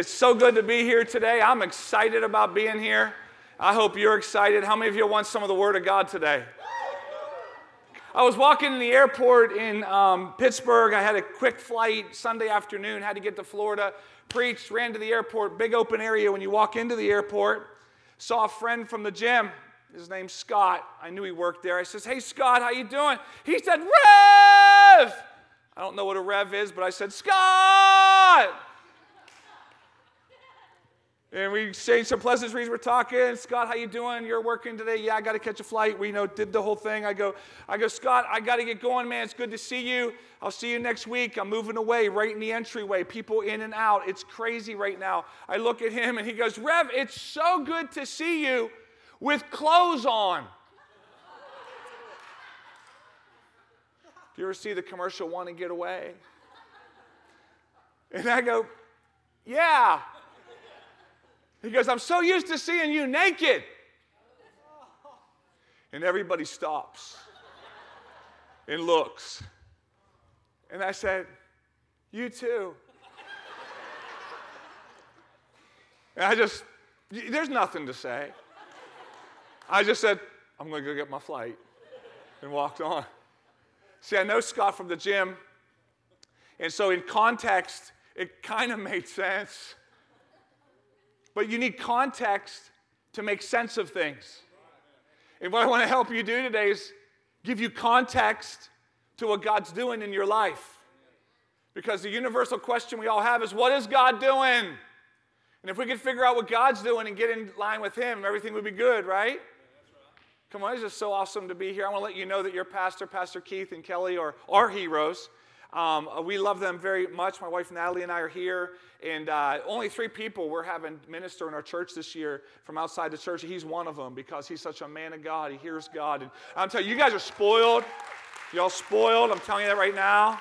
It's so good to be here today. I'm excited about being here. I hope you're excited. How many of you want some of the Word of God today? I was walking in the airport in um, Pittsburgh. I had a quick flight Sunday afternoon, had to get to Florida, preached, ran to the airport, big open area when you walk into the airport. Saw a friend from the gym. His name's Scott. I knew he worked there. I says, "Hey Scott, how you doing?" He said, "Rev." I don't know what a rev is, but I said, "Scott." And we exchanged some pleasantries. We're talking. Scott, how you doing? You're working today? Yeah, I got to catch a flight. We you know did the whole thing. I go, I go, Scott, I got to get going, man. It's good to see you. I'll see you next week. I'm moving away right in the entryway. People in and out. It's crazy right now. I look at him and he goes, Rev, it's so good to see you with clothes on. Do you ever see the commercial Want to Get Away? And I go, Yeah. He goes, I'm so used to seeing you naked. And everybody stops and looks. And I said, You too. And I just, there's nothing to say. I just said, I'm going to go get my flight and walked on. See, I know Scott from the gym. And so, in context, it kind of made sense. But you need context to make sense of things. And what I want to help you do today is give you context to what God's doing in your life. Because the universal question we all have is what is God doing? And if we could figure out what God's doing and get in line with Him, everything would be good, right? Come on, it's just so awesome to be here. I want to let you know that your pastor, Pastor Keith and Kelly, are our heroes. Um, we love them very much. My wife Natalie and I are here, and uh, only three people we're having minister in our church this year from outside the church. He's one of them because he's such a man of God. He hears God. And I'm telling you, you guys are spoiled. Y'all spoiled. I'm telling you that right now.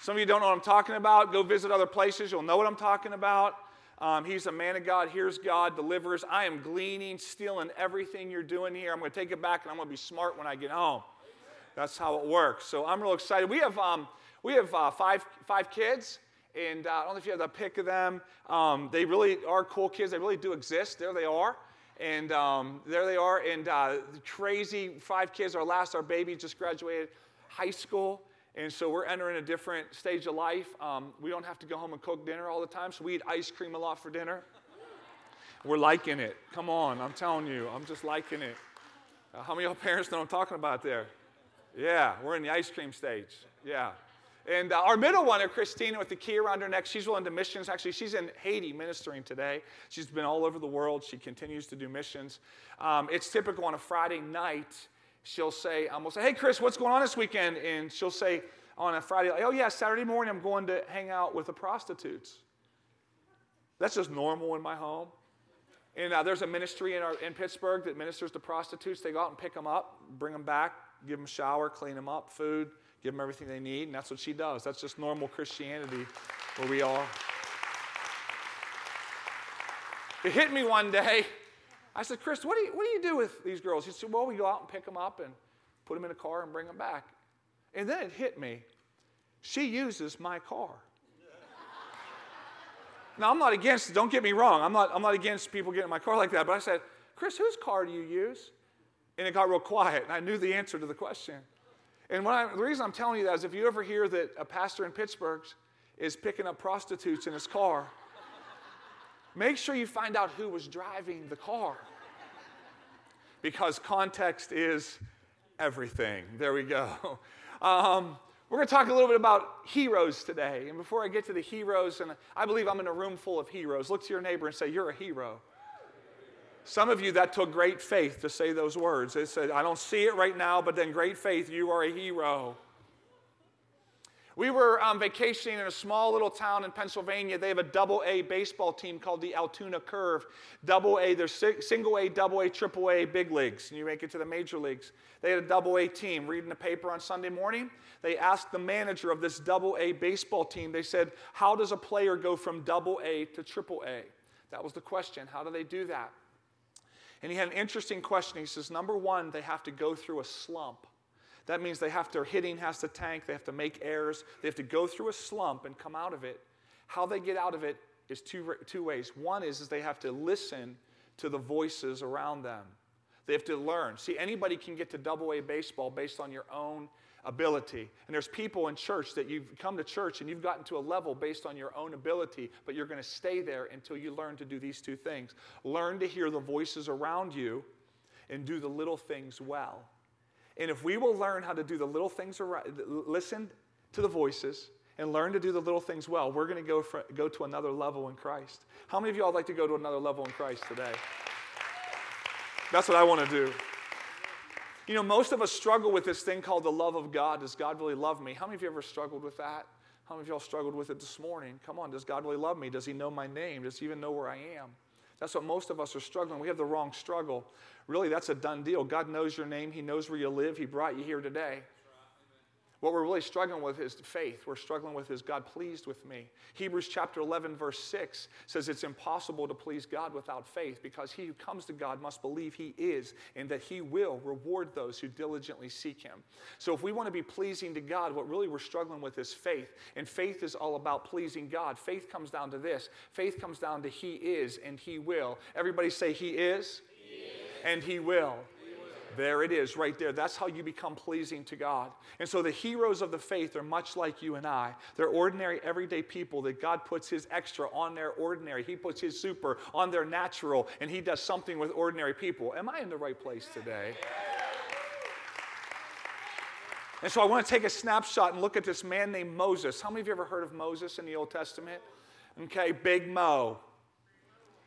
Some of you don't know what I'm talking about. Go visit other places. You'll know what I'm talking about. Um, he's a man of God, hears God, delivers. I am gleaning, stealing everything you're doing here. I'm going to take it back and I'm going to be smart when I get home. That's how it works. So I'm real excited. We have um, we have uh, five, five kids, and uh, I don't know if you have the pic of them. Um, they really are cool kids. They really do exist. There they are. And um, there they are. And uh, crazy five kids. Our last, our baby, just graduated high school. And so we're entering a different stage of life. Um, we don't have to go home and cook dinner all the time, so we eat ice cream a lot for dinner. We're liking it. Come on, I'm telling you, I'm just liking it. Uh, how many of y'all parents know I'm talking about there? Yeah, we're in the ice cream stage. Yeah. And uh, our middle one, Christina, with the key around her neck, she's willing to missions. Actually, she's in Haiti ministering today. She's been all over the world. She continues to do missions. Um, it's typical on a Friday night, she'll say, um, we'll say, hey, Chris, what's going on this weekend? And she'll say on a Friday, oh, yeah, Saturday morning, I'm going to hang out with the prostitutes. That's just normal in my home. And uh, there's a ministry in, our, in Pittsburgh that ministers to prostitutes. They go out and pick them up, bring them back, give them a shower, clean them up, food give them everything they need, and that's what she does. That's just normal Christianity where we are. It hit me one day. I said, Chris, what do, you, what do you do with these girls? He said, Well, we go out and pick them up and put them in a car and bring them back. And then it hit me. She uses my car. now, I'm not against, don't get me wrong, I'm not, I'm not against people getting my car like that, but I said, Chris, whose car do you use? And it got real quiet, and I knew the answer to the question. And I, the reason I'm telling you that is if you ever hear that a pastor in Pittsburgh is picking up prostitutes in his car, make sure you find out who was driving the car. Because context is everything. There we go. Um, we're going to talk a little bit about heroes today. And before I get to the heroes, and I believe I'm in a room full of heroes, look to your neighbor and say, You're a hero. Some of you, that took great faith to say those words. They said, I don't see it right now, but then great faith, you are a hero. We were um, vacationing in a small little town in Pennsylvania. They have a double A baseball team called the Altoona Curve. Double A, there's single A, double A, triple A, big leagues, and you make it to the major leagues. They had a double A team. Reading the paper on Sunday morning, they asked the manager of this double A baseball team, they said, How does a player go from double A to triple A? That was the question. How do they do that? And he had an interesting question. He says, number one, they have to go through a slump. That means they have to, their hitting has to tank, they have to make errors, they have to go through a slump and come out of it. How they get out of it is two, two ways. One is, is they have to listen to the voices around them. They have to learn. See, anybody can get to double A baseball based on your own ability. And there's people in church that you've come to church and you've gotten to a level based on your own ability, but you're going to stay there until you learn to do these two things. Learn to hear the voices around you and do the little things well. And if we will learn how to do the little things around, listen to the voices and learn to do the little things well, we're going to go, for, go to another level in Christ. How many of y'all like to go to another level in Christ today? That's what I want to do. You know, most of us struggle with this thing called the love of God. Does God really love me? How many of you ever struggled with that? How many of y'all struggled with it this morning? Come on, does God really love me? Does He know my name? Does He even know where I am? That's what most of us are struggling. We have the wrong struggle. Really, that's a done deal. God knows your name, He knows where you live, He brought you here today. What we're really struggling with is faith. We're struggling with is God pleased with me? Hebrews chapter 11, verse 6 says it's impossible to please God without faith because he who comes to God must believe he is and that he will reward those who diligently seek him. So if we want to be pleasing to God, what really we're struggling with is faith. And faith is all about pleasing God. Faith comes down to this faith comes down to he is and he will. Everybody say, He is, he is. and he will. There it is, right there. That's how you become pleasing to God. And so the heroes of the faith are much like you and I. They're ordinary, everyday people that God puts His extra on their ordinary. He puts His super on their natural, and He does something with ordinary people. Am I in the right place today? And so I want to take a snapshot and look at this man named Moses. How many of you ever heard of Moses in the Old Testament? Okay, Big Mo.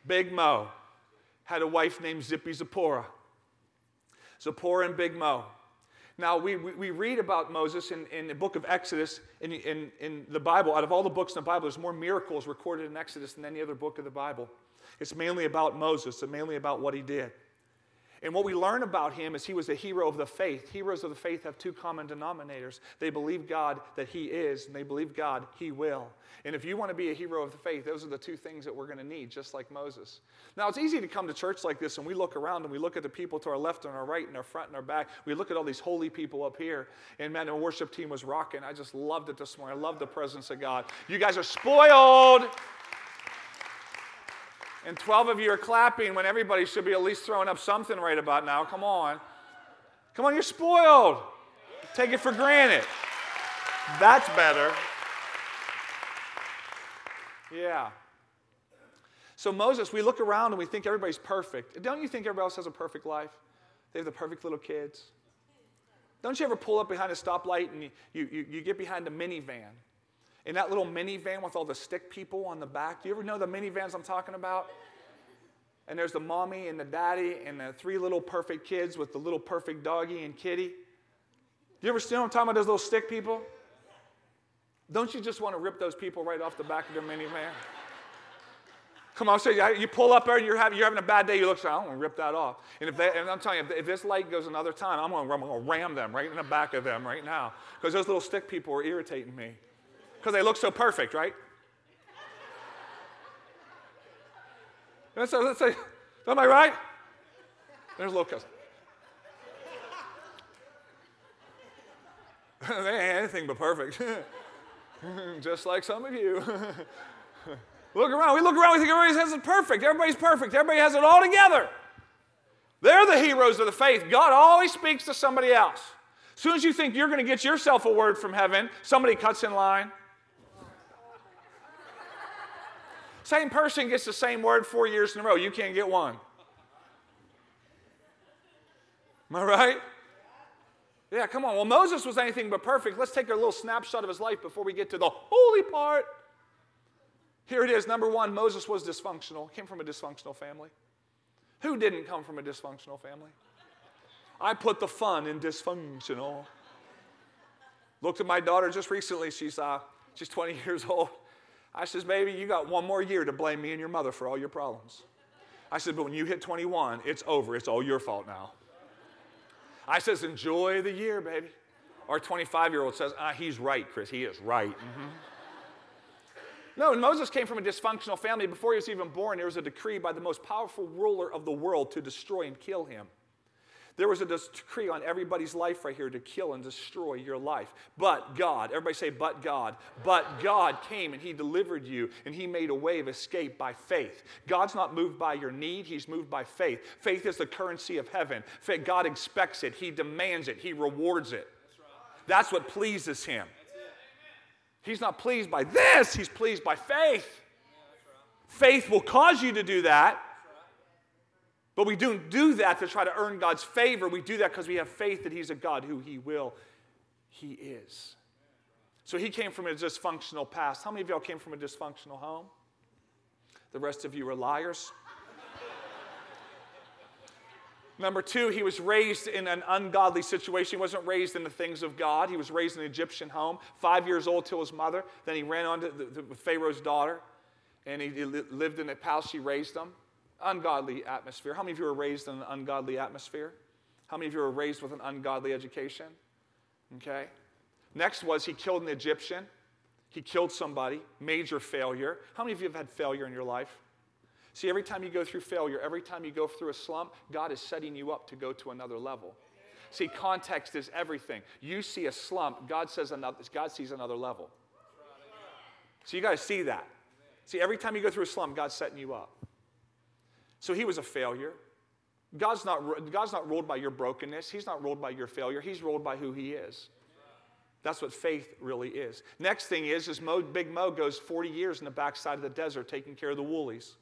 Big Mo had a wife named Zippy Zipporah. Zipporah and Big Mo. Now, we, we, we, read about Moses in, in the book of Exodus, in, in, in the Bible. Out of all the books in the Bible, there's more miracles recorded in Exodus than any other book of the Bible. It's mainly about Moses and mainly about what he did. And what we learn about him is he was a hero of the faith. Heroes of the faith have two common denominators. They believe God that he is, and they believe God he will. And if you want to be a hero of the faith, those are the two things that we're going to need, just like Moses. Now, it's easy to come to church like this and we look around and we look at the people to our left and our right and our front and our back. We look at all these holy people up here. And man, the worship team was rocking. I just loved it this morning. I love the presence of God. You guys are spoiled. And 12 of you are clapping when everybody should be at least throwing up something right about now. Come on. Come on, you're spoiled. Take it for granted. That's better. Yeah. So, Moses, we look around and we think everybody's perfect. Don't you think everybody else has a perfect life? They have the perfect little kids. Don't you ever pull up behind a stoplight and you, you, you get behind a minivan in that little minivan with all the stick people on the back. Do you ever know the minivans I'm talking about? And there's the mommy and the daddy and the three little perfect kids with the little perfect doggy and kitty. Do you ever see what I'm talking about, those little stick people? Don't you just want to rip those people right off the back of their minivan? Come on, say you pull up there and you're having, you're having a bad day. You look, say, I'm going to rip that off. And if they, and I'm telling you, if, this light goes another time, I'm going to ram them right in the back of them right now because those little stick people are irritating me because they look so perfect, right? Say, let's say, am I right? There's Lucas. they ain't anything but perfect. Just like some of you. look around. We look around, we think everybody has it perfect. Everybody's perfect. Everybody has it all together. They're the heroes of the faith. God always speaks to somebody else. As soon as you think you're going to get yourself a word from heaven, somebody cuts in line. Same person gets the same word four years in a row. You can't get one. Am I right? Yeah, come on. Well, Moses was anything but perfect. Let's take a little snapshot of his life before we get to the holy part. Here it is. Number one, Moses was dysfunctional, came from a dysfunctional family. Who didn't come from a dysfunctional family? I put the fun in dysfunctional. Looked at my daughter just recently. She's, uh, she's 20 years old. I says, baby, you got one more year to blame me and your mother for all your problems. I said, but when you hit 21, it's over. It's all your fault now. I says, enjoy the year, baby. Our 25 year old says, ah, he's right, Chris. He is right. Mm-hmm. No, Moses came from a dysfunctional family. Before he was even born, there was a decree by the most powerful ruler of the world to destroy and kill him. There was a decree on everybody's life right here to kill and destroy your life. But God, everybody say, but God. But God came and He delivered you and He made a way of escape by faith. God's not moved by your need, He's moved by faith. Faith is the currency of heaven. God expects it, He demands it, He rewards it. That's what pleases Him. He's not pleased by this, He's pleased by faith. Faith will cause you to do that. But we don't do that to try to earn God's favor. We do that because we have faith that He's a God who He will, He is. So He came from a dysfunctional past. How many of y'all came from a dysfunctional home? The rest of you are liars. Number two, he was raised in an ungodly situation. He wasn't raised in the things of God. He was raised in an Egyptian home, five years old till his mother. Then he ran on to the, the Pharaoh's daughter, and he, lived in a palace. She raised him ungodly atmosphere. How many of you were raised in an ungodly atmosphere? How many of you were raised with an ungodly education? Okay. Next was he killed an Egyptian. He killed somebody, major failure. How many of you have had failure in your life? See, every time you go through failure, every time you go through a slump, God is setting you up to go to another level. See, context is everything. You see a slump, God says another, God sees another level. So you got to see that. See, every time you go through a slump, God's setting you up. So he was a failure. God's not, God's not ruled by your brokenness. He's not ruled by your failure. He's ruled by who he is. That's what faith really is. Next thing is, is Mo, Big Mo goes 40 years in the backside of the desert taking care of the woolies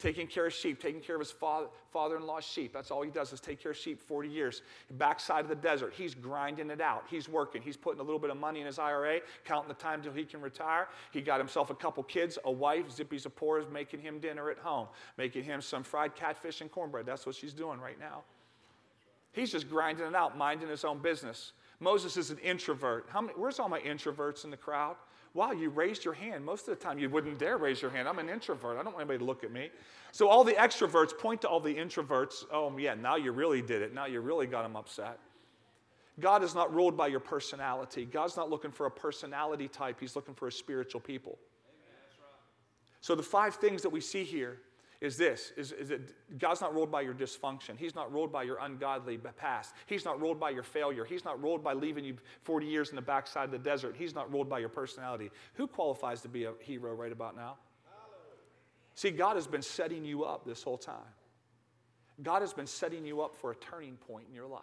taking care of sheep, taking care of his father, father-in-law's sheep. That's all he does is take care of sheep 40 years. Backside of the desert, he's grinding it out. He's working. He's putting a little bit of money in his IRA, counting the time till he can retire. He got himself a couple kids, a wife. Zippy Zipporah is making him dinner at home, making him some fried catfish and cornbread. That's what she's doing right now. He's just grinding it out, minding his own business. Moses is an introvert. How many, where's all my introverts in the crowd? Wow, you raised your hand. Most of the time, you wouldn't dare raise your hand. I'm an introvert. I don't want anybody to look at me. So, all the extroverts point to all the introverts. Oh, yeah, now you really did it. Now you really got them upset. God is not ruled by your personality. God's not looking for a personality type, He's looking for a spiritual people. So, the five things that we see here is this is, is that God's not ruled by your dysfunction. He's not ruled by your ungodly past. He's not ruled by your failure. He's not ruled by leaving you 40 years in the backside of the desert. He's not ruled by your personality. Who qualifies to be a hero right about now? See, God has been setting you up this whole time. God has been setting you up for a turning point in your life.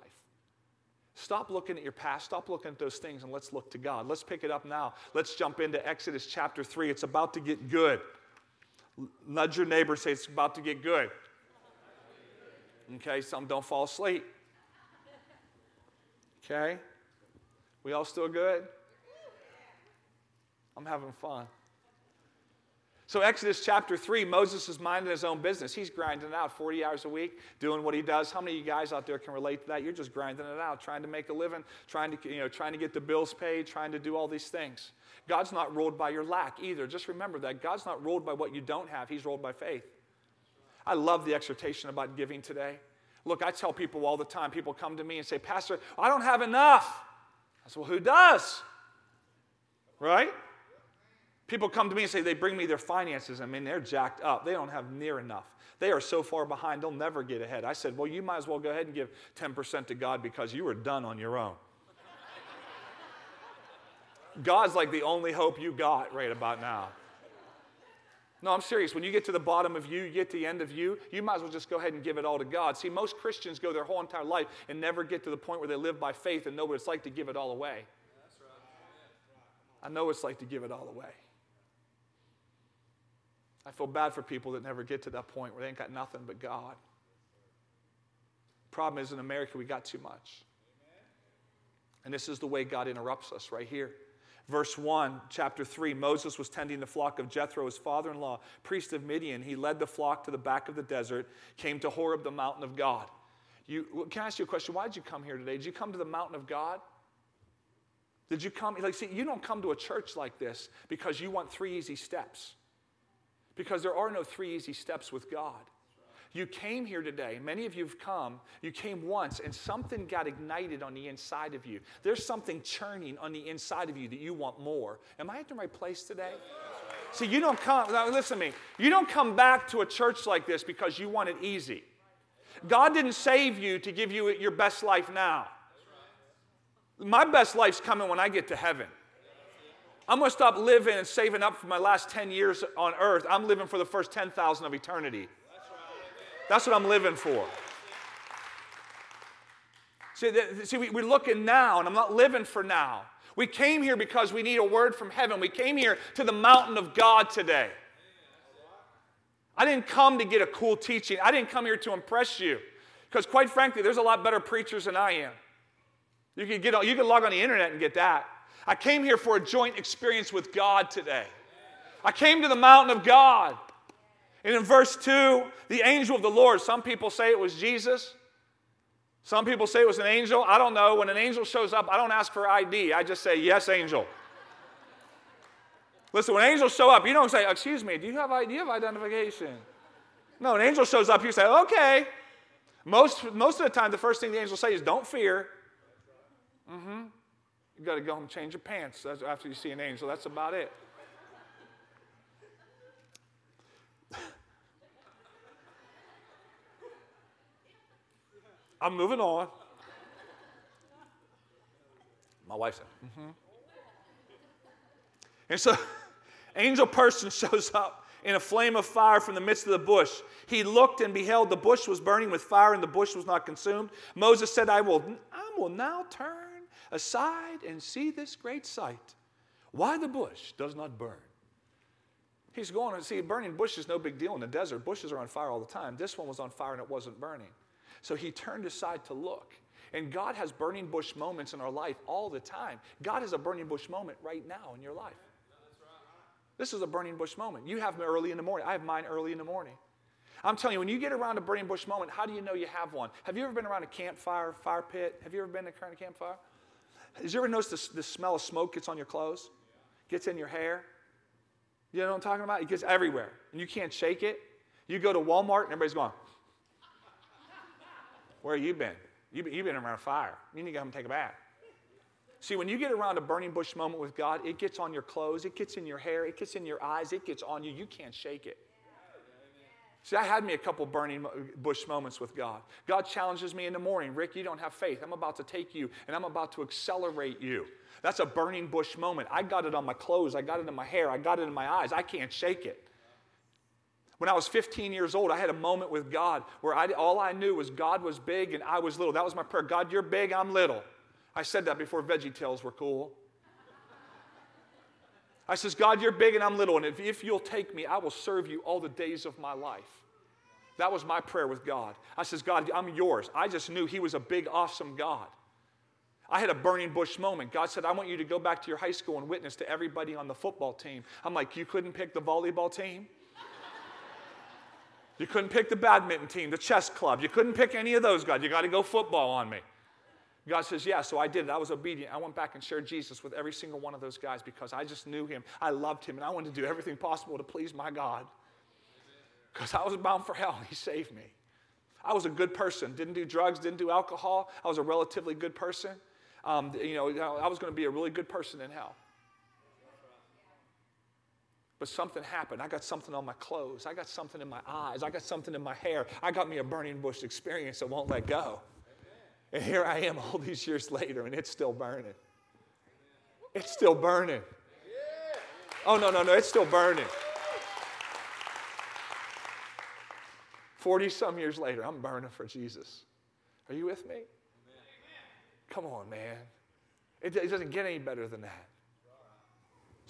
Stop looking at your past. Stop looking at those things and let's look to God. Let's pick it up now. Let's jump into Exodus chapter 3. It's about to get good. Nudge your neighbor, say it's about to get good. Okay, some don't fall asleep. Okay? We all still good? I'm having fun. So, Exodus chapter 3, Moses is minding his own business. He's grinding it out 40 hours a week, doing what he does. How many of you guys out there can relate to that? You're just grinding it out, trying to make a living, trying to, you know, trying to get the bills paid, trying to do all these things. God's not ruled by your lack either. Just remember that. God's not ruled by what you don't have, He's ruled by faith. I love the exhortation about giving today. Look, I tell people all the time, people come to me and say, Pastor, I don't have enough. I said, Well, who does? Right? People come to me and say they bring me their finances. I mean, they're jacked up. They don't have near enough. They are so far behind, they'll never get ahead. I said, Well, you might as well go ahead and give 10% to God because you are done on your own. God's like the only hope you got right about now. No, I'm serious. When you get to the bottom of you, you get to the end of you, you might as well just go ahead and give it all to God. See, most Christians go their whole entire life and never get to the point where they live by faith and know what it's like to give it all away. I know what it's like to give it all away. I feel bad for people that never get to that point where they ain't got nothing but God. Problem is, in America, we got too much. And this is the way God interrupts us right here. Verse 1, chapter 3 Moses was tending the flock of Jethro, his father in law, priest of Midian. He led the flock to the back of the desert, came to Horeb, the mountain of God. You, can I ask you a question? Why did you come here today? Did you come to the mountain of God? Did you come? Like, see, you don't come to a church like this because you want three easy steps because there are no three easy steps with God. You came here today, many of you have come, you came once, and something got ignited on the inside of you. There's something churning on the inside of you that you want more. Am I at the right place today? See, you don't come, listen to me, you don't come back to a church like this because you want it easy. God didn't save you to give you your best life now. My best life's coming when I get to heaven. I'm going to stop living and saving up for my last 10 years on earth. I'm living for the first 10,000 of eternity. That's what I'm living for. See, see we, we're looking now, and I'm not living for now. We came here because we need a word from heaven. We came here to the mountain of God today. I didn't come to get a cool teaching. I didn't come here to impress you. Because, quite frankly, there's a lot better preachers than I am. You can, get, you can log on the internet and get that. I came here for a joint experience with God today. I came to the mountain of God. And in verse 2, the angel of the Lord, some people say it was Jesus. Some people say it was an angel. I don't know. When an angel shows up, I don't ask for ID. I just say, Yes, angel. Listen, when angels show up, you don't say, Excuse me, do you have, you have identification? No, an angel shows up, you say, Okay. Most, most of the time, the first thing the angels say is, Don't fear. Mm-hmm. You got to go home and change your pants after you see an angel. That's about it. I'm moving on. My wife said, mm-hmm. And so, angel person shows up in a flame of fire from the midst of the bush. He looked and beheld the bush was burning with fire and the bush was not consumed. Moses said, I will, I will now turn aside and see this great sight. Why the bush does not burn. He's going to see burning bush is no big deal in the desert. Bushes are on fire all the time. This one was on fire and it wasn't burning. So he turned aside to look. And God has burning bush moments in our life all the time. God has a burning bush moment right now in your life. This is a burning bush moment. You have them early in the morning. I have mine early in the morning. I'm telling you, when you get around a burning bush moment, how do you know you have one? Have you ever been around a campfire, fire pit? Have you ever been around a campfire? Has you ever noticed the, smell of smoke gets on your clothes? Gets in your hair? You know what I'm talking about? It gets everywhere, and you can't shake it. You go to Walmart, and everybody's going, Where have you been? You've been, you've been around fire. You need to and take a bath. See, when you get around a burning bush moment with God, it gets on your clothes, it gets in your hair, it gets in your eyes, it gets on you. You can't shake it. See, I had me a couple burning bush moments with God. God challenges me in the morning Rick, you don't have faith. I'm about to take you and I'm about to accelerate you. That's a burning bush moment. I got it on my clothes, I got it in my hair, I got it in my eyes. I can't shake it. When I was 15 years old, I had a moment with God where I, all I knew was God was big and I was little. That was my prayer God, you're big, I'm little. I said that before Veggie Tales were cool. I says, God, you're big and I'm little, and if, if you'll take me, I will serve you all the days of my life. That was my prayer with God. I says, God, I'm yours. I just knew He was a big, awesome God. I had a burning bush moment. God said, I want you to go back to your high school and witness to everybody on the football team. I'm like, You couldn't pick the volleyball team? You couldn't pick the badminton team, the chess club. You couldn't pick any of those guys. You got to go football on me. God says, Yeah, so I did it. I was obedient. I went back and shared Jesus with every single one of those guys because I just knew him. I loved him, and I wanted to do everything possible to please my God. Because I was bound for hell, he saved me. I was a good person. Didn't do drugs, didn't do alcohol. I was a relatively good person. Um, you know, I was going to be a really good person in hell. But something happened. I got something on my clothes. I got something in my eyes. I got something in my hair. I got me a burning bush experience that won't let go. And here I am all these years later, and it's still burning. It's still burning. Oh, no, no, no, it's still burning. 40 some years later, I'm burning for Jesus. Are you with me? Come on, man. It, it doesn't get any better than that.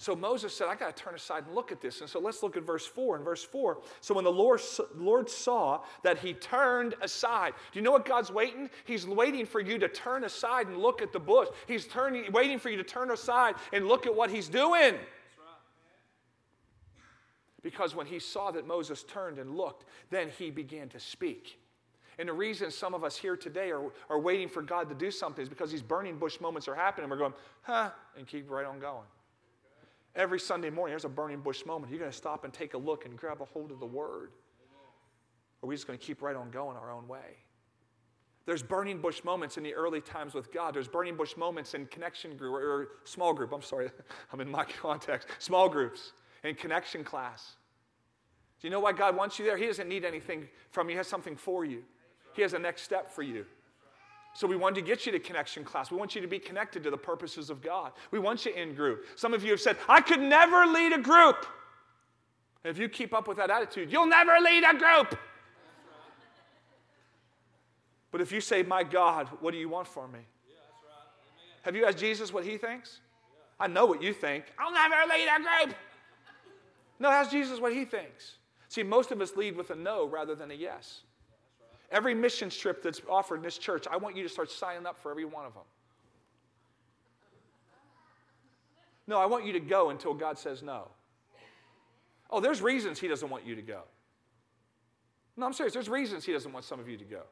So Moses said, I got to turn aside and look at this. And so let's look at verse 4. In verse 4, so when the Lord, Lord saw that he turned aside, do you know what God's waiting? He's waiting for you to turn aside and look at the bush. He's turning, waiting for you to turn aside and look at what he's doing. Because when he saw that Moses turned and looked, then he began to speak. And the reason some of us here today are, are waiting for God to do something is because these burning bush moments are happening. We're going, huh, and keep right on going. Every Sunday morning, there's a burning bush moment. You're going to stop and take a look and grab a hold of the Word. Or are we just going to keep right on going our own way? There's burning bush moments in the early times with God. There's burning bush moments in connection group or small group. I'm sorry, I'm in my context. Small groups in connection class. Do you know why God wants you there? He doesn't need anything from you, He has something for you. He has a next step for you. So we wanted to get you to connection class. We want you to be connected to the purposes of God. We want you in group. Some of you have said, I could never lead a group. And if you keep up with that attitude, you'll never lead a group. But if you say, My God, what do you want for me? Have you asked Jesus what he thinks? I know what you think. I'll never lead a group. No, ask Jesus what he thinks. See, most of us lead with a no rather than a yes. Every mission trip that's offered in this church, I want you to start signing up for every one of them. No, I want you to go until God says no. Oh, there's reasons He doesn't want you to go. No, I'm serious. There's reasons He doesn't want some of you to go.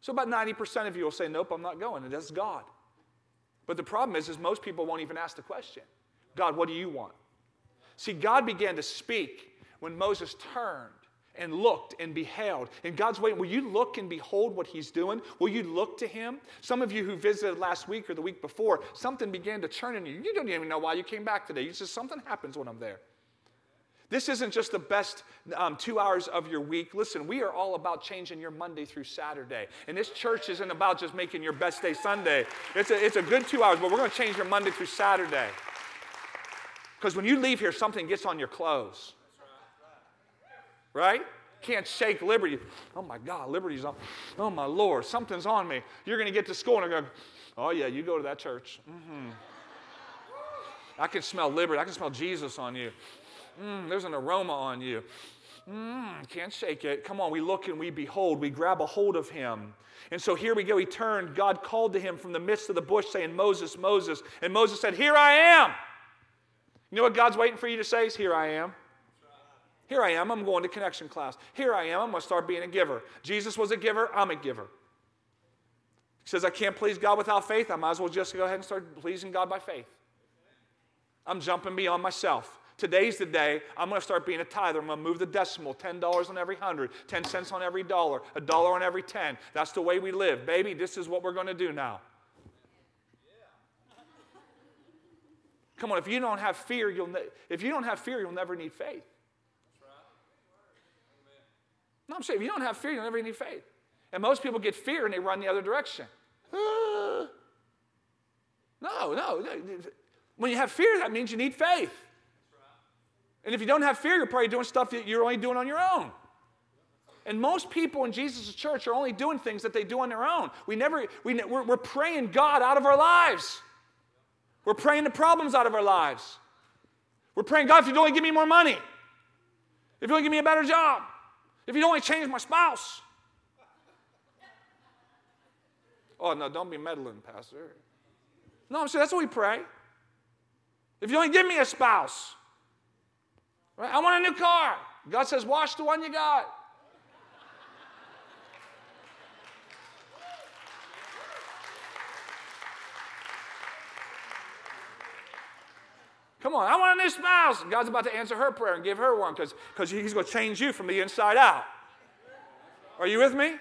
So about 90% of you will say, Nope, I'm not going, and that's God. But the problem is, is most people won't even ask the question God, what do you want? See, God began to speak when Moses turned and looked and beheld. And God's waiting. Will you look and behold what He's doing? Will you look to Him? Some of you who visited last week or the week before, something began to churn in you. You don't even know why you came back today. You just something happens when I'm there. This isn't just the best um, two hours of your week. Listen, we are all about changing your Monday through Saturday. And this church isn't about just making your best day Sunday. It's a, it's a good two hours, but we're going to change your Monday through Saturday. Because when you leave here, something gets on your clothes. Right? Can't shake liberty. Oh my God, liberty's on. Oh my Lord, something's on me. You're going to get to school and they're going, oh yeah, you go to that church. Mm-hmm. I can smell liberty. I can smell Jesus on you. Mm, there's an aroma on you. Mm, can't shake it. Come on, we look and we behold, we grab a hold of him. And so here we go. He turned. God called to him from the midst of the bush, saying, Moses, Moses. And Moses said, Here I am. You know what God's waiting for you to say? Is, Here I am. Here I am. I'm going to connection class. Here I am. I'm going to start being a giver. Jesus was a giver. I'm a giver. He says, I can't please God without faith. I might as well just go ahead and start pleasing God by faith. I'm jumping beyond myself. Today's the day I'm going to start being a tither. I'm going to move the decimal $10 on every 100, 10 cents on every dollar, a dollar on every 10. That's the way we live. Baby, this is what we're going to do now. Come on, if you don't have fear, you'll ne- if you don't have fear, you'll never need faith. No, I'm saying if you don't have fear, you'll never need faith. And most people get fear and they run the other direction. no, no. When you have fear, that means you need faith. And if you don't have fear, you're probably doing stuff that you're only doing on your own. And most people in Jesus' church are only doing things that they do on their own. We never, we, we're, we're praying God out of our lives. We're praying the problems out of our lives. We're praying, God, if you'd only give me more money, if you'd only give me a better job, if you'd only change my spouse. Oh, no, don't be meddling, Pastor. No, I'm saying that's what we pray. If you only give me a spouse, Right? I want a new car. God says, wash the one you got. Come on, I want a new spouse. God's about to answer her prayer and give her one because He's going to change you from the inside out. Are you with me?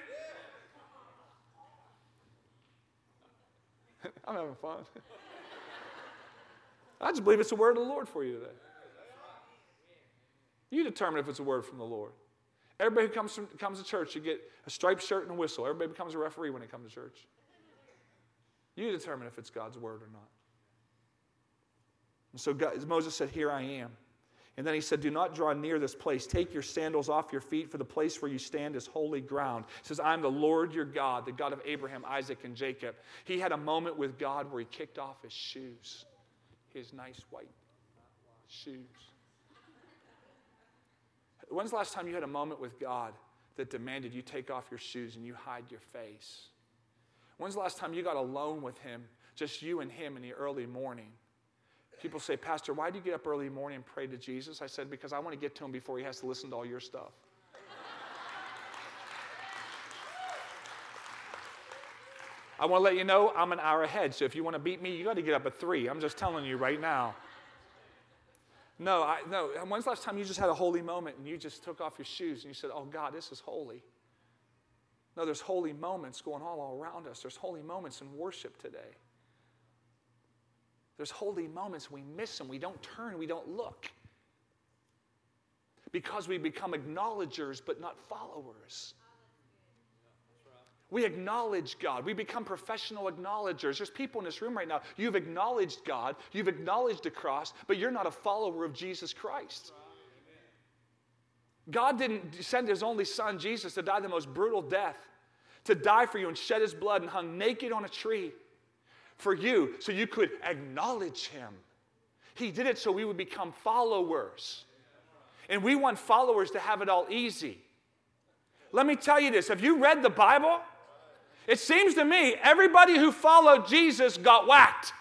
I'm having fun. I just believe it's the word of the Lord for you today. You determine if it's a word from the Lord. Everybody who comes, from, comes to church, you get a striped shirt and a whistle. Everybody becomes a referee when they come to church. You determine if it's God's word or not. And so God, Moses said, Here I am. And then he said, Do not draw near this place. Take your sandals off your feet, for the place where you stand is holy ground. He says, I'm the Lord your God, the God of Abraham, Isaac, and Jacob. He had a moment with God where he kicked off his shoes, his nice white shoes. When's the last time you had a moment with God that demanded you take off your shoes and you hide your face? When's the last time you got alone with Him, just you and Him in the early morning? People say, Pastor, why do you get up early morning and pray to Jesus? I said, because I want to get to Him before He has to listen to all your stuff. I want to let you know I'm an hour ahead, so if you want to beat me, you got to get up at three. I'm just telling you right now. No, I, no. When's the last time you just had a holy moment and you just took off your shoes and you said, Oh God, this is holy? No, there's holy moments going all, all around us. There's holy moments in worship today. There's holy moments. We miss them. We don't turn. We don't look. Because we become acknowledgers but not followers. We acknowledge God. We become professional acknowledgers. There's people in this room right now. You've acknowledged God, you've acknowledged the cross, but you're not a follower of Jesus Christ. God didn't send his only son, Jesus, to die the most brutal death, to die for you and shed his blood and hung naked on a tree for you so you could acknowledge him. He did it so we would become followers. And we want followers to have it all easy. Let me tell you this have you read the Bible? It seems to me everybody who followed Jesus got whacked.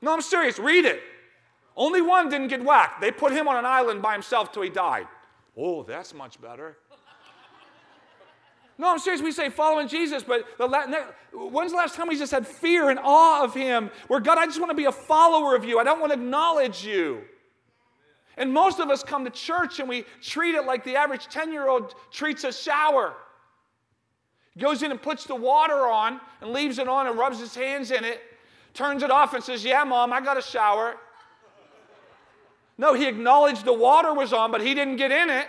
No, I'm serious. Read it. Only one didn't get whacked. They put him on an island by himself till he died. Oh, that's much better. No, I'm serious. We say following Jesus, but the when's the last time we just had fear and awe of Him? Where God, I just want to be a follower of you. I don't want to acknowledge you. And most of us come to church and we treat it like the average 10 year old treats a shower. Goes in and puts the water on and leaves it on and rubs his hands in it, turns it off and says, Yeah, mom, I got a shower. No, he acknowledged the water was on, but he didn't get in it.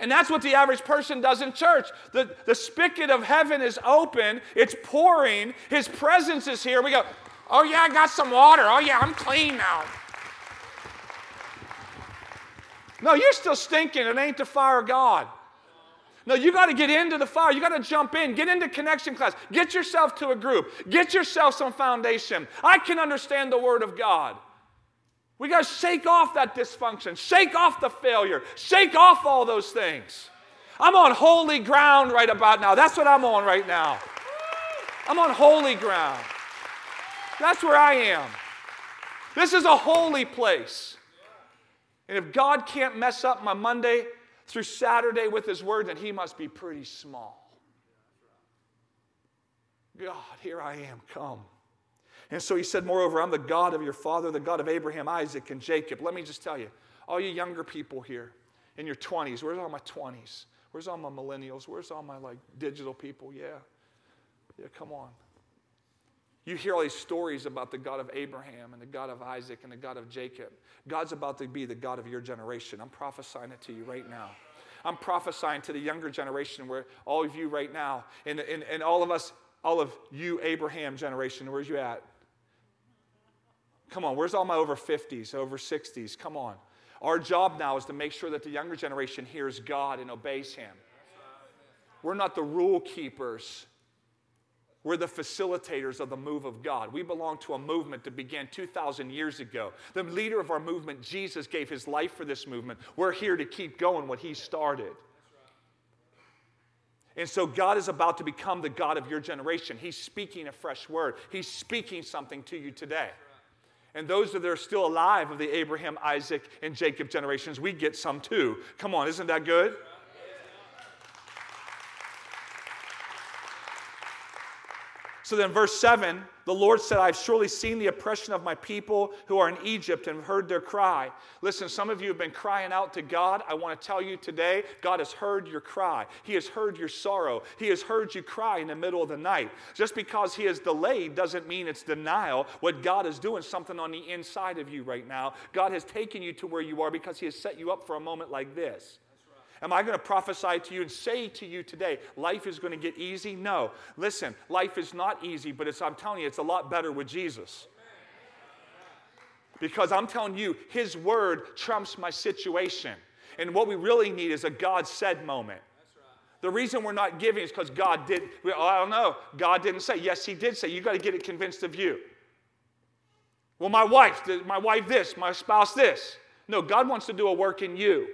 And that's what the average person does in church. The, the spigot of heaven is open, it's pouring, his presence is here. We go, Oh, yeah, I got some water. Oh, yeah, I'm clean now. No, you're still stinking. It ain't the fire of God. No, you got to get into the fire. You got to jump in. Get into connection class. Get yourself to a group. Get yourself some foundation. I can understand the Word of God. We got to shake off that dysfunction, shake off the failure, shake off all those things. I'm on holy ground right about now. That's what I'm on right now. I'm on holy ground. That's where I am. This is a holy place. And if God can't mess up my Monday through Saturday with His Word, then He must be pretty small. God, here I am, come. And so He said, Moreover, I'm the God of your father, the God of Abraham, Isaac, and Jacob. Let me just tell you, all you younger people here in your 20s, where's all my 20s? Where's all my millennials? Where's all my like digital people? Yeah. Yeah, come on. You hear all these stories about the God of Abraham and the God of Isaac and the God of Jacob. God's about to be the God of your generation. I'm prophesying it to you right now. I'm prophesying to the younger generation where all of you right now, and, and, and all of us, all of you, Abraham generation, where's you at? Come on, where's all my over 50s, over 60s? Come on. Our job now is to make sure that the younger generation hears God and obeys Him. We're not the rule keepers we're the facilitators of the move of God. We belong to a movement that began 2,000 years ago. The leader of our movement, Jesus, gave his life for this movement. We're here to keep going what he started. And so God is about to become the God of your generation. He's speaking a fresh word, He's speaking something to you today. And those that are still alive of the Abraham, Isaac, and Jacob generations, we get some too. Come on, isn't that good? So then, verse 7, the Lord said, I've surely seen the oppression of my people who are in Egypt and heard their cry. Listen, some of you have been crying out to God. I want to tell you today, God has heard your cry. He has heard your sorrow. He has heard you cry in the middle of the night. Just because He has delayed doesn't mean it's denial. What God is doing, something on the inside of you right now. God has taken you to where you are because He has set you up for a moment like this. Am I going to prophesy to you and say to you today, life is going to get easy? No. Listen, life is not easy, but it's, I'm telling you, it's a lot better with Jesus. Because I'm telling you, His word trumps my situation. And what we really need is a God said moment. The reason we're not giving is because God did. Oh, I don't know. God didn't say. Yes, He did say. You got to get it convinced of you. Well, my wife, my wife this, my spouse this. No, God wants to do a work in you.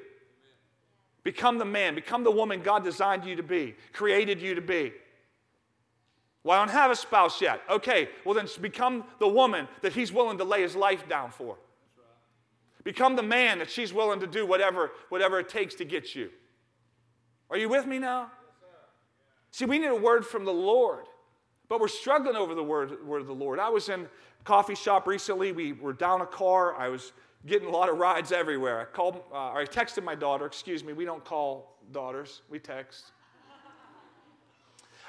Become the man, become the woman God designed you to be, created you to be. Well, I don't have a spouse yet. Okay, well, then become the woman that he's willing to lay his life down for. Become the man that she's willing to do whatever, whatever it takes to get you. Are you with me now? See, we need a word from the Lord, but we're struggling over the word, word of the Lord. I was in coffee shop recently. We were down a car. I was getting a lot of rides everywhere. I called, uh, I texted my daughter. Excuse me, we don't call daughters, we text.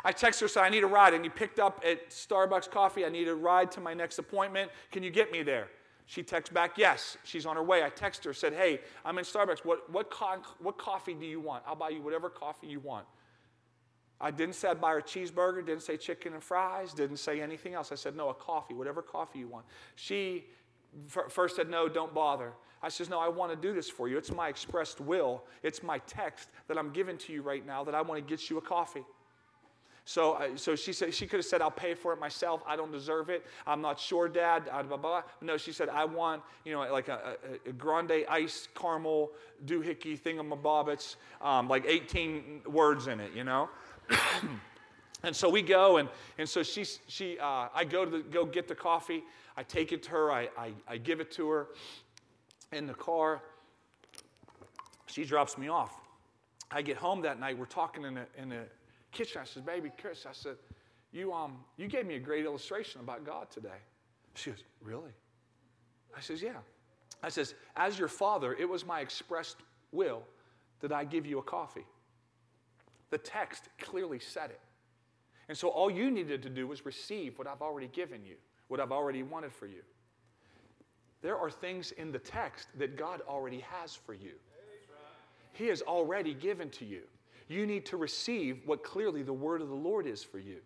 I text her, said, I need a ride. And you picked up at Starbucks Coffee. I need a ride to my next appointment. Can you get me there? She texts back, yes, she's on her way. I text her, said, hey, I'm in Starbucks. What, what, co- what coffee do you want? I'll buy you whatever coffee you want. I didn't say I'd buy her a cheeseburger, didn't say chicken and fries, didn't say anything else. I said, no, a coffee, whatever coffee you want. She first said, no, don't bother. I says, no, I want to do this for you. It's my expressed will. It's my text that I'm giving to you right now that I want to get you a coffee. So, uh, so she said she could have said, "I'll pay for it myself. I don't deserve it. I'm not sure, Dad." Blah, blah, blah. No, she said, "I want you know like a, a, a grande ice caramel doohickey thingamabobbits, um, like 18 words in it, you know." and so we go, and and so she she uh, I go to the, go get the coffee. I take it to her. I, I I give it to her in the car. She drops me off. I get home that night. We're talking in the, in a kitchen. I said, Baby Chris, I said, you, um, you gave me a great illustration about God today. She goes, Really? I says, Yeah. I says, As your father, it was my expressed will that I give you a coffee. The text clearly said it. And so all you needed to do was receive what I've already given you, what I've already wanted for you. There are things in the text that God already has for you. He has already given to you. You need to receive what clearly the word of the Lord is for you.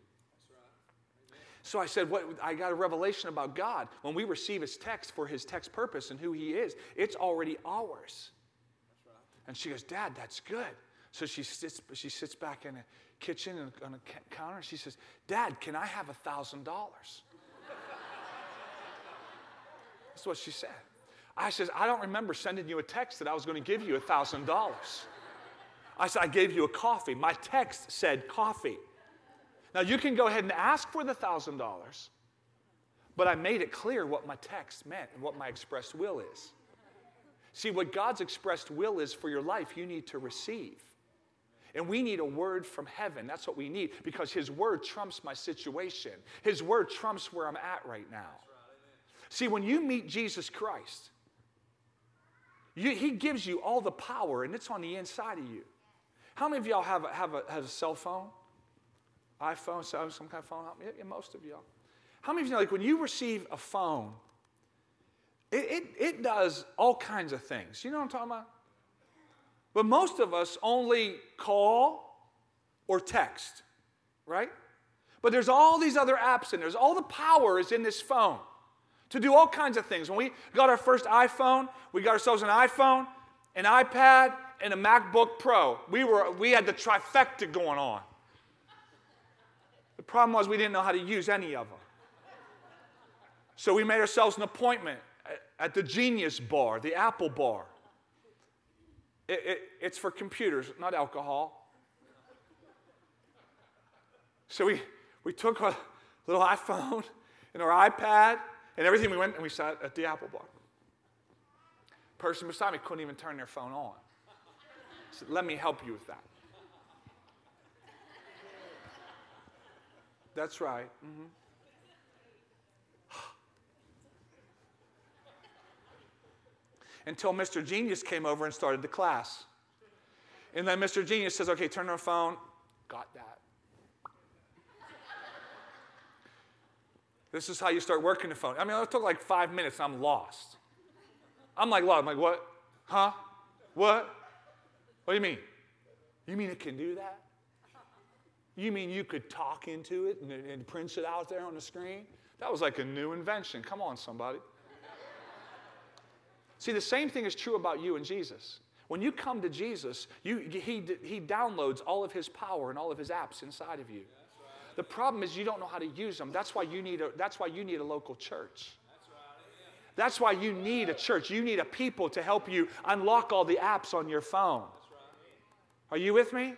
So I said, what, I got a revelation about God. When we receive His text for His text purpose and who He is, it's already ours. And she goes, Dad, that's good. So she sits, she sits back in the kitchen and on a counter. She says, Dad, can I have a thousand dollars? That's what she said. I says, I don't remember sending you a text that I was going to give you a thousand dollars. I said, I gave you a coffee. My text said coffee. Now you can go ahead and ask for the thousand dollars, but I made it clear what my text meant and what my expressed will is. See, what God's expressed will is for your life, you need to receive. And we need a word from heaven. That's what we need because His word trumps my situation. His word trumps where I'm at right now. See, when you meet Jesus Christ, you, He gives you all the power, and it's on the inside of you. How many of y'all have a, have a, have a cell phone? iPhone, some kind of phone? Yeah, most of y'all. How many of you know, like when you receive a phone, it, it, it does all kinds of things. You know what I'm talking about? But most of us only call or text, right? But there's all these other apps and there's all the power is in this phone to do all kinds of things. When we got our first iPhone, we got ourselves an iPhone, an iPad, and a MacBook Pro. We, were, we had the trifecta going on. The problem was we didn't know how to use any of them. So we made ourselves an appointment at the Genius Bar, the Apple Bar. It, it, it's for computers, not alcohol. So we, we took our little iPhone and our iPad and everything. We went and we sat at the Apple Bar. Person beside me couldn't even turn their phone on. Said, Let me help you with that. That's right. Mm-hmm. Until Mr. Genius came over and started the class. And then Mr. Genius says, okay, turn on the phone. Got that. This is how you start working the phone. I mean, it took like five minutes and I'm lost. I'm like, lost. I'm like, what? Huh? What? What do you mean? You mean it can do that? You mean you could talk into it and, and print it out there on the screen? That was like a new invention. Come on, somebody. See, the same thing is true about you and Jesus. When you come to Jesus, you, he, he downloads all of his power and all of his apps inside of you. The problem is you don't know how to use them. That's why you need a, that's why you need a local church. That's why you need a church. You need a people to help you unlock all the apps on your phone. Are you with me?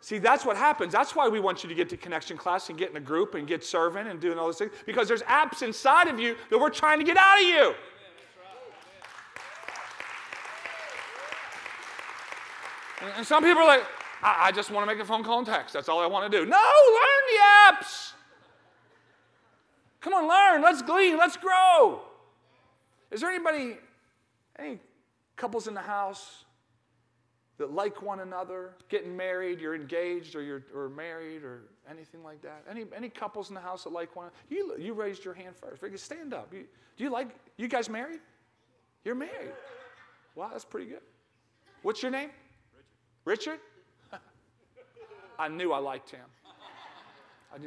See, that's what happens. That's why we want you to get to connection class and get in a group and get serving and doing all those things because there's apps inside of you that we're trying to get out of you. And some people are like, I, I just want to make a phone call and text. That's all I want to do. No, learn the apps. Come on, learn. Let's glean. Let's grow. Is there anybody, any couples in the house that like one another, getting married, you're engaged or you're or married or anything like that? Any, any couples in the house that like one You, you raised your hand first. Stand up. You, do you like, you guys married? You're married. Wow, that's pretty good. What's your name? Richard. I knew I liked him. I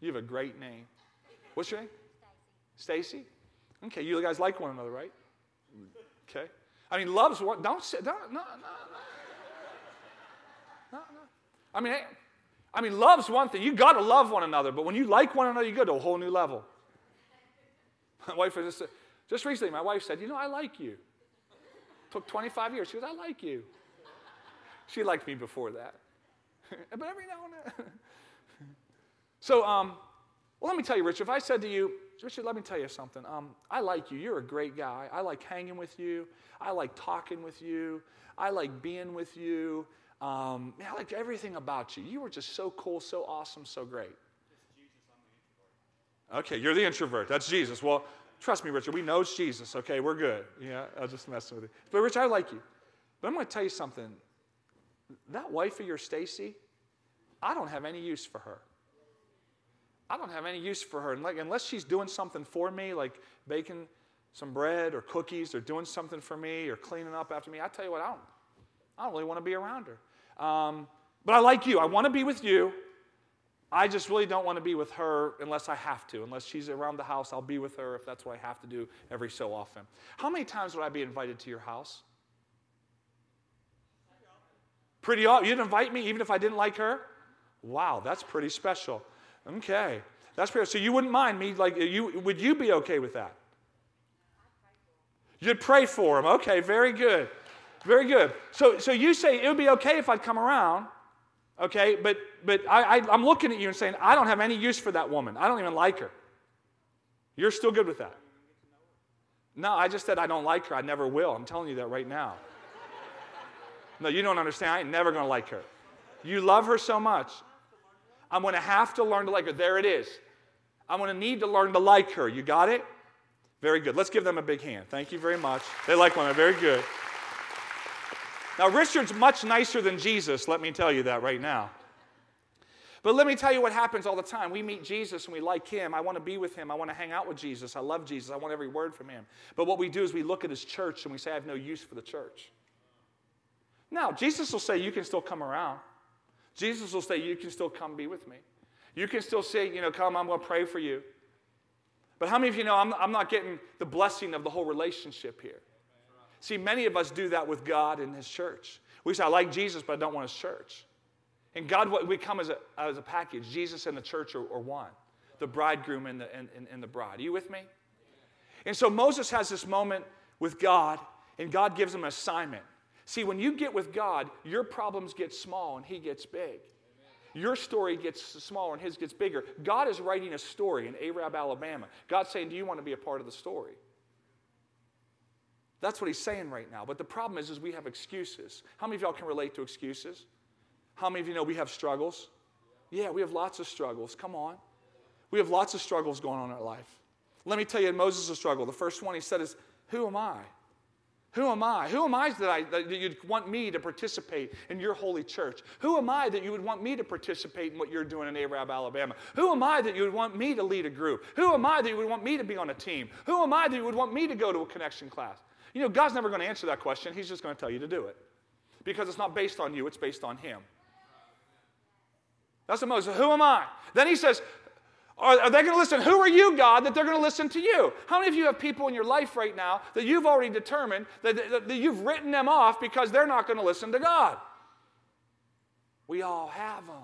you have a great name. What's your name? Stacy. Okay, you guys like one another, right? Okay. I mean, love's what? Don't say, don't, no, no, no. no, no. I mean, I mean, love's one thing. You got to love one another, but when you like one another, you go to a whole new level. My wife just, just recently, my wife said, You know, I like you. Took 25 years. She goes, I like you. She liked me before that. but every now and then. so, um, well, let me tell you, Richard, if I said to you, Richard, let me tell you something. Um, I like you. You're a great guy. I like hanging with you. I like talking with you. I like being with you. Um, man, I like everything about you. You were just so cool, so awesome, so great. Okay, you're the introvert. That's Jesus. Well, trust me, Richard, we know it's Jesus. Okay, we're good. Yeah, I'll just messing with you. But Richard, I like you. But I'm going to tell you something. That wife of yours, Stacy, I don't have any use for her. I don't have any use for her. Like, unless she's doing something for me, like baking some bread or cookies or doing something for me or cleaning up after me, I tell you what, I don't, I don't really want to be around her. Um, but I like you. I want to be with you. I just really don't want to be with her unless I have to. Unless she's around the house, I'll be with her if that's what I have to do every so often. How many times would I be invited to your house? Pretty often. You'd invite me even if I didn't like her? Wow, that's pretty special. Okay. That's fair. So you wouldn't mind me, like, you, would you be okay with that? You'd pray for him. Okay, very good. Very good. So, so you say it would be okay if I'd come around, okay? But, but I, I, I'm looking at you and saying, I don't have any use for that woman. I don't even like her. You're still good with that? No, I just said I don't like her. I never will. I'm telling you that right now. No, you don't understand. I ain't never going to like her. You love her so much. I'm going to have to learn to like her. There it is. I'm going to need to learn to like her. You got it? Very good. Let's give them a big hand. Thank you very much. They like one. Very good. Now, Richard's much nicer than Jesus, let me tell you that right now. But let me tell you what happens all the time. We meet Jesus and we like him. I want to be with him. I want to hang out with Jesus. I love Jesus. I want every word from him. But what we do is we look at his church and we say, I have no use for the church. Now, Jesus will say, You can still come around. Jesus will say, You can still come be with me. You can still say, You know, come, I'm going to pray for you. But how many of you know I'm, I'm not getting the blessing of the whole relationship here? See, many of us do that with God and His church. We say, I like Jesus, but I don't want His church. And God, we come as a, as a package. Jesus and the church are, are one the bridegroom and the, and, and the bride. Are you with me? And so Moses has this moment with God, and God gives him an assignment. See, when you get with God, your problems get small and He gets big. Your story gets smaller and his gets bigger. God is writing a story in Arab, Alabama. God's saying, Do you want to be a part of the story? That's what he's saying right now. But the problem is, is we have excuses. How many of y'all can relate to excuses? How many of you know we have struggles? Yeah, we have lots of struggles. Come on. We have lots of struggles going on in our life. Let me tell you Moses' struggle. The first one he said is, Who am I? Who am I? Who am I that, I that you'd want me to participate in your holy church? Who am I that you would want me to participate in what you're doing in Arab, Alabama? Who am I that you would want me to lead a group? Who am I that you would want me to be on a team? Who am I that you would want me to go to a connection class? You know, God's never going to answer that question. He's just going to tell you to do it. Because it's not based on you, it's based on Him. That's what Moses. Who am I? Then he says, are, are they going to listen? Who are you, God, that they're going to listen to you? How many of you have people in your life right now that you've already determined that, that, that you've written them off because they're not going to listen to God? We all have them.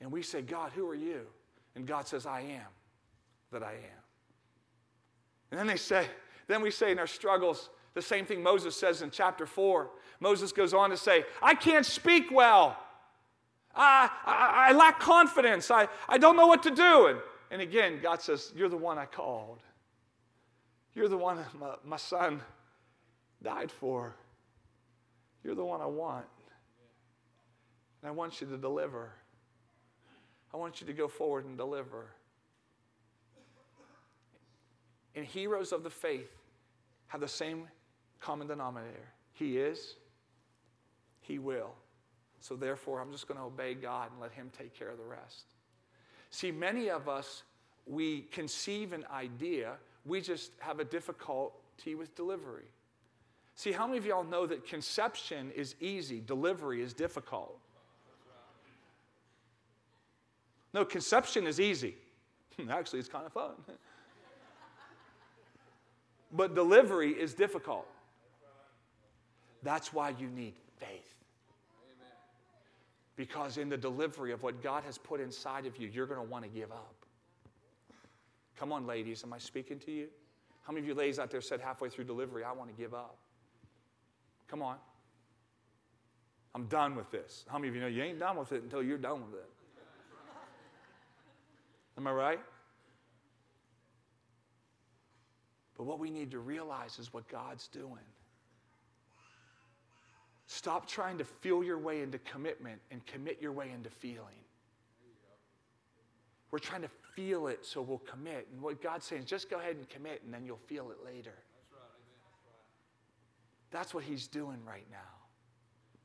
And we say, God, who are you? And God says, I am that I am. And then they say, then we say in our struggles, the same thing Moses says in chapter 4. Moses goes on to say, I can't speak well. I, I, I lack confidence. I, I don't know what to do. And, and again, God says, You're the one I called. You're the one my, my son died for. You're the one I want. And I want you to deliver. I want you to go forward and deliver. And heroes of the faith have the same common denominator He is, He will. So therefore, I'm just going to obey God and let Him take care of the rest. See, many of us, we conceive an idea, we just have a difficulty with delivery. See, how many of y'all know that conception is easy, delivery is difficult? No, conception is easy. Actually, it's kind of fun. but delivery is difficult. That's why you need faith. Because in the delivery of what God has put inside of you, you're going to want to give up. Come on, ladies, am I speaking to you? How many of you ladies out there said halfway through delivery, I want to give up? Come on. I'm done with this. How many of you know you ain't done with it until you're done with it? Am I right? But what we need to realize is what God's doing. Stop trying to feel your way into commitment and commit your way into feeling. We're trying to feel it so we'll commit. And what God's saying is just go ahead and commit and then you'll feel it later. That's what He's doing right now.